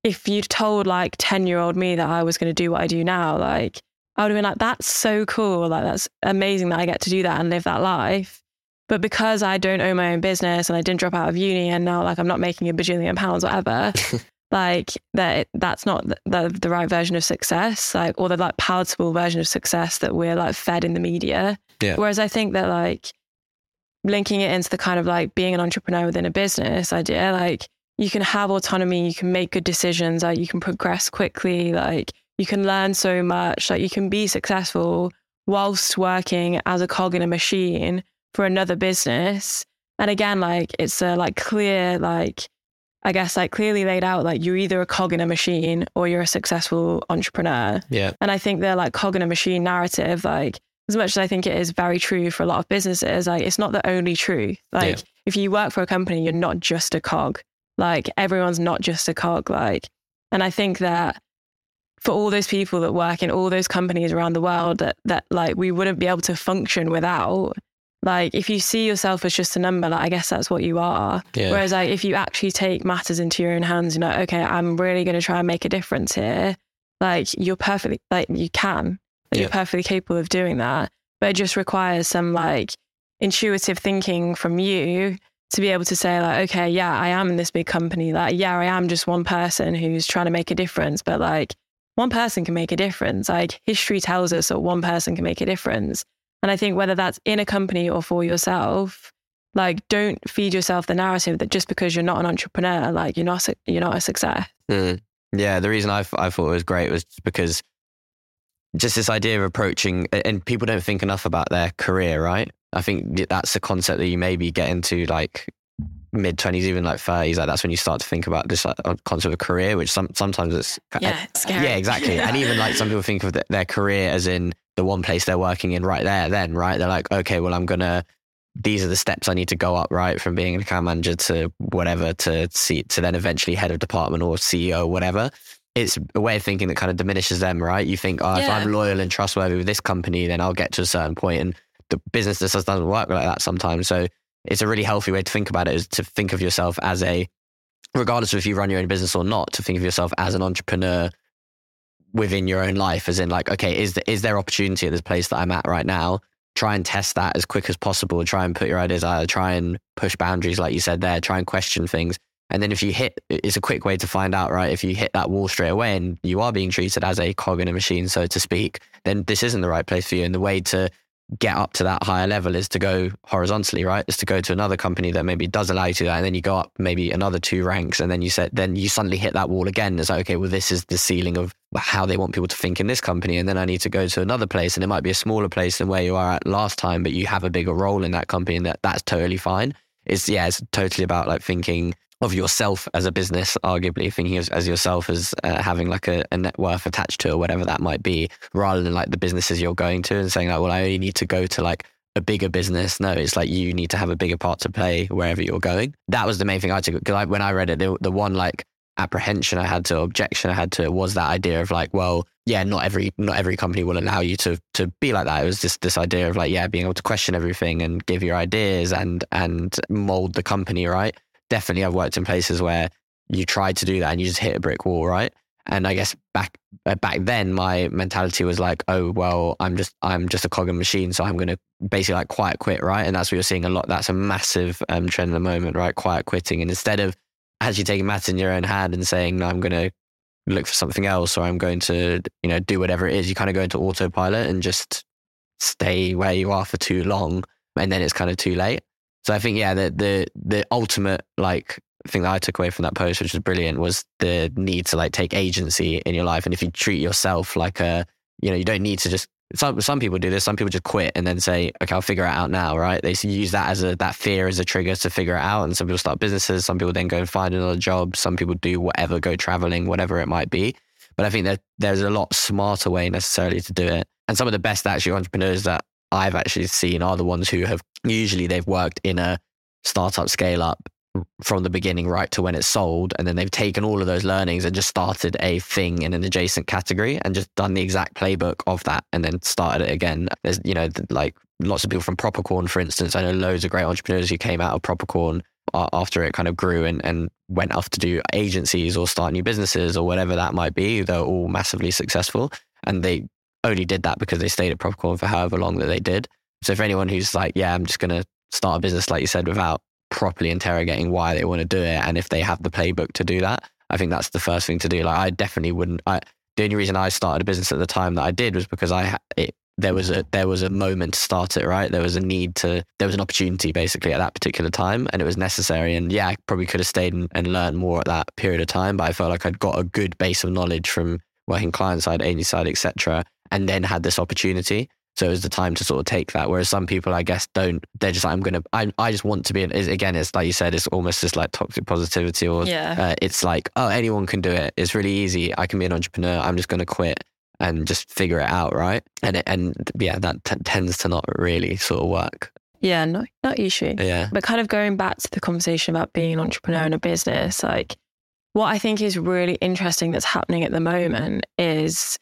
if you'd told like 10 year old me that I was going to do what I do now, like I would have been like, that's so cool. Like that's amazing that I get to do that and live that life. But because I don't own my own business and I didn't drop out of uni and now like I'm not making a bajillion pounds, whatever, like that that's not the, the, the right version of success, like or the like palatable version of success that we're like fed in the media.
Yeah.
Whereas I think that like linking it into the kind of like being an entrepreneur within a business idea, like you can have autonomy, you can make good decisions, like you can progress quickly, like you can learn so much, like you can be successful whilst working as a cog in a machine for another business. And again, like it's a like clear, like I guess like clearly laid out, like you're either a cog in a machine or you're a successful entrepreneur.
Yeah.
And I think the like cog in a machine narrative, like as much as I think it is very true for a lot of businesses, like it's not the only truth. Like
Yeah.
if you work for a company, you're not just a cog. Like everyone's not just a cog. Like, and I think that for all those people that work in all those companies around the world that that like we wouldn't be able to function without. Like if you see yourself as just a number, like I guess that's what you are.
Yeah.
Whereas like if you actually take matters into your own hands, you're like, okay, I'm really going to try and make a difference here. Like you're perfectly like you can. Like,
Yeah.
You're perfectly capable of doing that. But it just requires some like intuitive thinking from you to be able to say like, okay, yeah, I am in this big company. Like, yeah, I am just one person who's trying to make a difference. But like one person can make a difference. Like history tells us that one person can make a difference. And I think whether that's in a company or for yourself, like don't feed yourself the narrative that just because you're not an entrepreneur, like you're not you're not a success.
Mm. Yeah, the reason I, I thought it was great was because just this idea of approaching, and people don't think enough about their career, right? I think that's the concept that you maybe get into like mid 20s, even like 30s. Like that's when you start to think about this like, concept of career, which some, sometimes it's
Yeah, it's scary.
yeah, exactly. and even like some people think of th- their career as in the one place they're working in right there, then, right? They're like, okay, well, I'm going to, these are the steps I need to go up, right? From being an account manager to whatever to see, to then eventually head of department or CEO, or whatever. It's a way of thinking that kind of diminishes them, right? You think, oh, if I'm loyal and trustworthy with this company, then I'll get to a certain. And the business just doesn't work like that sometimes. So it's a really healthy way to think about it is to think of yourself as a, regardless of if you run your own business or not, to think of yourself as an entrepreneur within your own life, as in like, okay, is there, is there opportunity at this place that I'm at right now? Try and test that as quick as possible. Try and put your ideas out. Try and push boundaries, like you said there. Try and question things. And then if you hit, it's a quick way to find out, right? If you hit that wall straight away and you are being treated as a cog in a machine, so to speak, then this isn't the right place for you. And the way to get up to that higher level is to go horizontally, right? Is to go to another company that maybe does allow you to that. And then you go up maybe another two ranks and then you said, then you suddenly hit that wall again. It's like, okay, well, this is the ceiling of how they want people to think in this company. And then I need to go to another place and it might be a smaller place than where you are at last time, but you have a bigger role in that company and that that's totally fine. It's, yeah, it's totally about like thinking of yourself as a business, arguably thinking as, as yourself as uh, having like a, a net worth attached to or whatever that might be, rather than like the businesses you're going to and saying like, well, I only need to go to like a bigger business. No, it's like you need to have a bigger part to play wherever you're going. That was the main thing I took because when I read it, the, the one like apprehension I had to objection I had to was that idea of like, well, yeah, not every not every company will allow you to to be like that. It was just this idea of like, yeah, being able to question everything and give your ideas and and mold the company, right? Definitely, I've worked in places where you tried to do that and you just hit a brick wall, right? And I guess back uh, back then, my mentality was like, oh well, I'm just I'm just a cog in machine, so I'm going to basically like quiet quit, right? And that's what you're seeing a lot. That's a massive um, trend at the moment, right? Quiet quitting, and instead of actually taking matters in your own hand and saying, no, I'm going to look for something else, or I'm going to you know do whatever it is, you kind of go into autopilot and just stay where you are for too long, and then it's kind of too late. So I think yeah, the the the ultimate like thing that I took away from that post, which was brilliant, was the need to like take agency in your life. And if you treat yourself like a, you know, you don't need to just. Some some people do this. Some people just quit and then say, "Okay, I'll figure it out now." Right? They use that as a that fear as a trigger to figure it out. And some people start businesses. Some people then go and find another job. Some people do whatever, go traveling, whatever it might be. But I think that there's a lot smarter way necessarily to do it. And some of the best actually entrepreneurs that I've actually seen are the ones who have usually they've worked in a startup scale up from the beginning right to when it's sold and then they've taken all of those learnings and just started a thing in an adjacent category and just done the exact playbook of that and then started it again. There's you know like lots of people from Propercorn for instance. I know loads of great entrepreneurs who came out of Propercorn after it kind of grew and, and went off to do agencies or start new businesses or whatever that might be. They're all massively successful and they only did that because they stayed at Propercorn for however long that they did so for anyone who's like yeah I'm just going to start a business like you said without properly interrogating why they want to do it and if they have the playbook to do that. I think that's the first thing to do. Like I definitely wouldn't. I, the only reason I started a business at the time that I did was because I it, there was a there was a moment to start it. Right, there was a need to there was an opportunity basically at that particular time, and it was necessary. And yeah, I probably could have stayed and, and learned more at that period of time, but I felt like I'd got a good base of knowledge from working client side, agency side, etc., and then had this opportunity. So it was the time to sort of take that. Whereas some people, I guess, don't. They're just like, I'm gonna. I, I just want to be. Again, it's like you said, it's almost just like toxic positivity, or
Yeah.
uh, it's like, oh, anyone can do it. It's really easy. I can be an entrepreneur. I'm just gonna quit and just figure it out, right? And it, and yeah, that t- tends to not really sort of work.
Yeah, no, not usually.
Yeah,
But kind of going back to the conversation about being an entrepreneur in a business, like what I think is really interesting that's happening at the moment is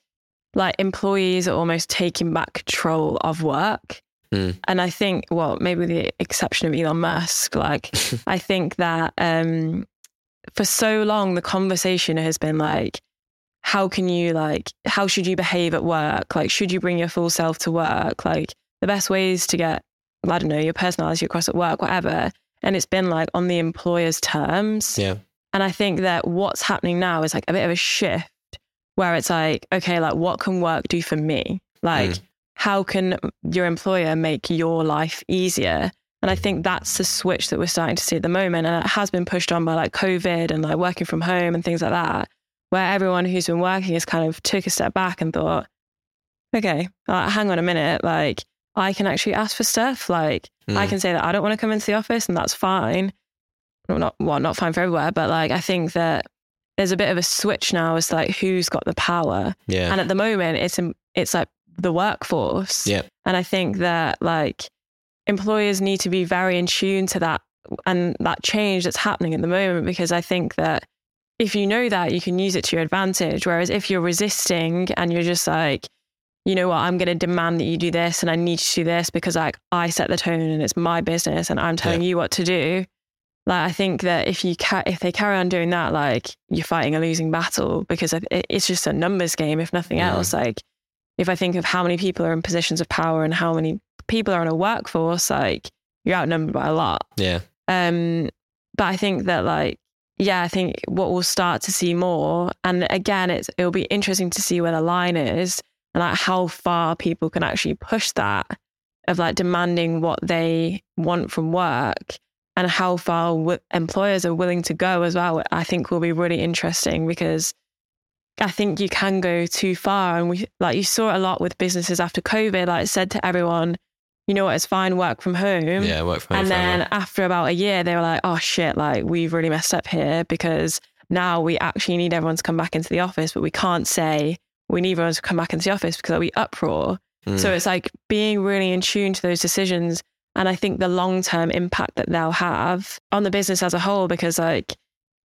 like employees are almost taking back control of work.
Mm.
And I think, well, maybe with the exception of Elon Musk, like I think that um, for so long the conversation has been like, how can you like, how should you behave at work? Like, should you bring your full self to work? Like, the best ways to get I don't know, your personality across at work, whatever. And it's been like on the employer's terms.
yeah,
And I think that what's happening now is like a bit of a shift where it's like, okay, like what can work do for me? Like,
Mm.
how can your employer make your life easier? And I think that's the switch that we're starting to see at the moment. And it has been pushed on by like COVID and like working from home and things like that, where everyone who's been working has kind of took a step back and thought, okay, uh, hang on a minute. Like, I can actually ask for stuff. Like, I
Mm.
can say that I don't want to come into the office and that's fine. Well, not well, not fine for everywhere, but like I think that there's a bit of a switch now as to like who's got the power.
yeah,
And at the moment it's um, it's like the workforce.
yeah,
And I think that like employers need to be very in tune to that and that change that's happening at the moment because I think that if you know that you can use it to your advantage. Whereas if you're resisting and you're just like, you know what, I'm going to demand that you do this and I need you to do this because like I set the tone and it's my business and I'm telling you what to do. Like I think that if you ca- if they carry on doing that, like you're fighting a losing battle because it's just a numbers game, if nothing
Yeah.
else. Like if I think of how many people are in positions of power and how many people are in a workforce, like you're outnumbered by a lot.
yeah,
Um, but I think that like, yeah, I think what we'll start to see more, and again, it's it'll be interesting to see where the line is and like how far people can actually push that of like demanding what they want from work and how far w- employers are willing to go as well. I think will be really interesting because I think you can go too far, and we like you saw it a lot with businesses after COVID. Like said to everyone, you know what, it's fine, work from home.
yeah. Work from home
And then after about a year, they were like, oh shit, like we've really messed up here because now we actually need everyone to come back into the office, but we can't say we need everyone to come back into the office because there'll be uproar.
Mm.
So it's like being really in tune to those decisions. And I think the long term impact that they'll have on the business as a whole, because like,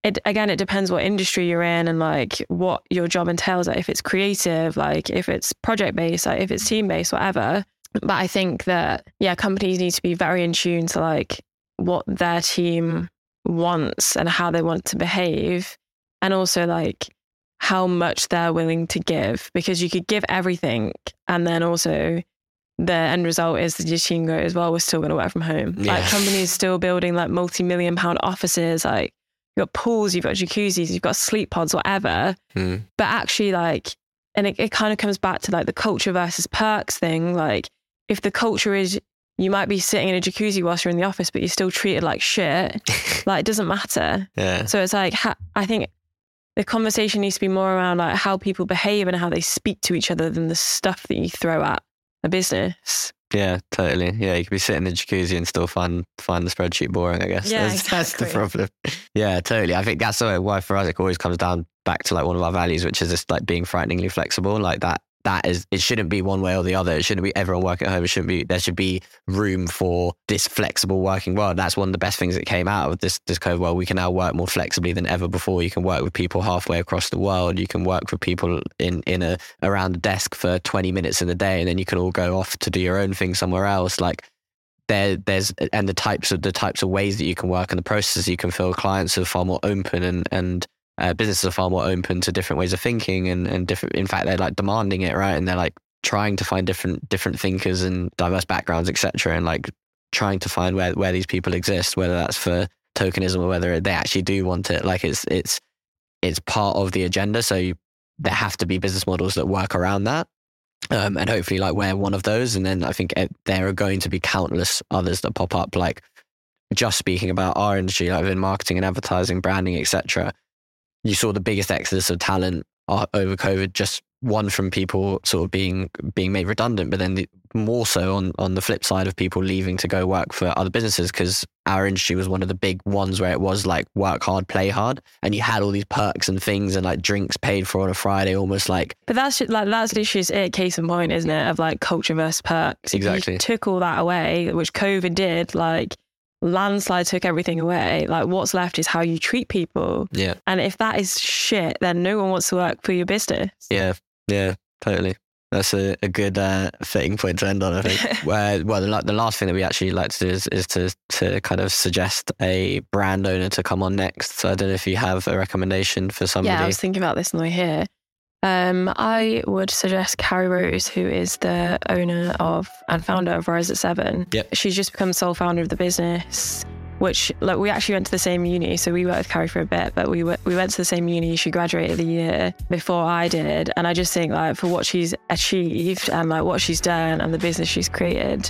it again, it depends what industry you're in and like what your job entails. Like if it's creative, like if it's project based, like if it's team based, whatever. But I think that yeah, companies need to be very in tune to like what their team wants and how they want to behave, and also like how much they're willing to give. Because you could give everything, and then also the end result is that your team goes, well, we're still going to work from home. Like companies still building like multi-million pound offices, like you've got pools, you've got jacuzzis, you've got sleep pods, whatever.
Mm.
But actually, like, and it, it kind of comes back to like the culture versus perks thing. Like, if the culture is you might be sitting in a jacuzzi whilst you're in the office, but you're still treated like shit, like, it doesn't matter.
yeah,
So it's like, ha- I think the conversation needs to be more around like how people behave and how they speak to each other than the stuff that you throw at a business.
yeah, totally. Yeah, you could be sitting in the jacuzzi and still find find the spreadsheet boring. I guess.
Yeah,
that's, that's the problem. Yeah, totally. I think that's why for us it always comes down back to like one of our values, which is just like being frighteningly flexible. Like that. That is, it shouldn't be one way or the other. It shouldn't be everyone working at home. It shouldn't be. There should be room for this flexible working world. That's one of the best things that came out of this this COVID world. We can now work more flexibly than ever before. You can work with people halfway across the world. You can work with people in in a around the desk for twenty minutes in a day, and then you can all go off to do your own thing somewhere else. Like there there's and the types of the types of ways that you can work and the processes you can fill clients are far more open and and uh, businesses are far more open to different ways of thinking and and different in fact they're like demanding it right and they're like trying to find different different thinkers and diverse backgrounds etc and like trying to find where where these people exist whether that's for tokenism or whether they actually do want it like it's it's it's part of the agenda. So you, there have to be business models that work around that. Um, and hopefully, like we're one of those. And then I think it, there are going to be countless others that pop up. Like just speaking about our industry, like in marketing and advertising, branding, etc. You saw the biggest exodus of talent uh, over COVID just one from people sort of being being made redundant, but then the, more so on on the flip side of people leaving to go work for other businesses because our industry was one of the big ones where it was like work hard, play hard, and you had all these perks and things and like drinks paid for on a Friday, almost like.
But that's just, like that's literally just it, case in point, isn't it? Of like culture versus perks.
Exactly.
took all that away, which COVID did. Like landslide took everything away. Like what's left is how you treat people.
Yeah,
And if that is shit, then no one wants to work for your business.
yeah, yeah, totally. That's a, a good uh, fitting point to end on, I think. Where, well, the, the last thing that we actually like to do is, is to to kind of suggest a brand owner to come on next. So I don't know if you have a recommendation for somebody.
Yeah, I was thinking about this on the way here. Um, I would suggest Carrie Rose, who is the owner of and founder of Rise at Seven.
Yep.
She's just become sole founder of the business, which like we actually went to the same uni. So we worked with Carrie for a bit, but we went, we went to the same uni. She graduated the year before I did, and I just think like for what she's achieved and like what she's done and the business she's created,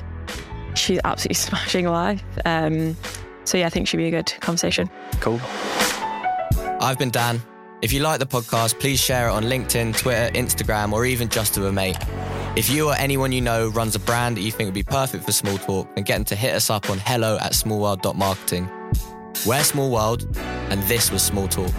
she's absolutely smashing life. Um, so yeah, I think she'd be a good conversation.
cool.
I've been Dan. If you like the podcast, please share it on LinkedIn, Twitter, Instagram, or even just to a mate. If you or anyone you know runs a brand that you think would be perfect for Small Talk, then get them to hit us up on hello at smallworld.marketing. We're Small World, and this was Small Talk.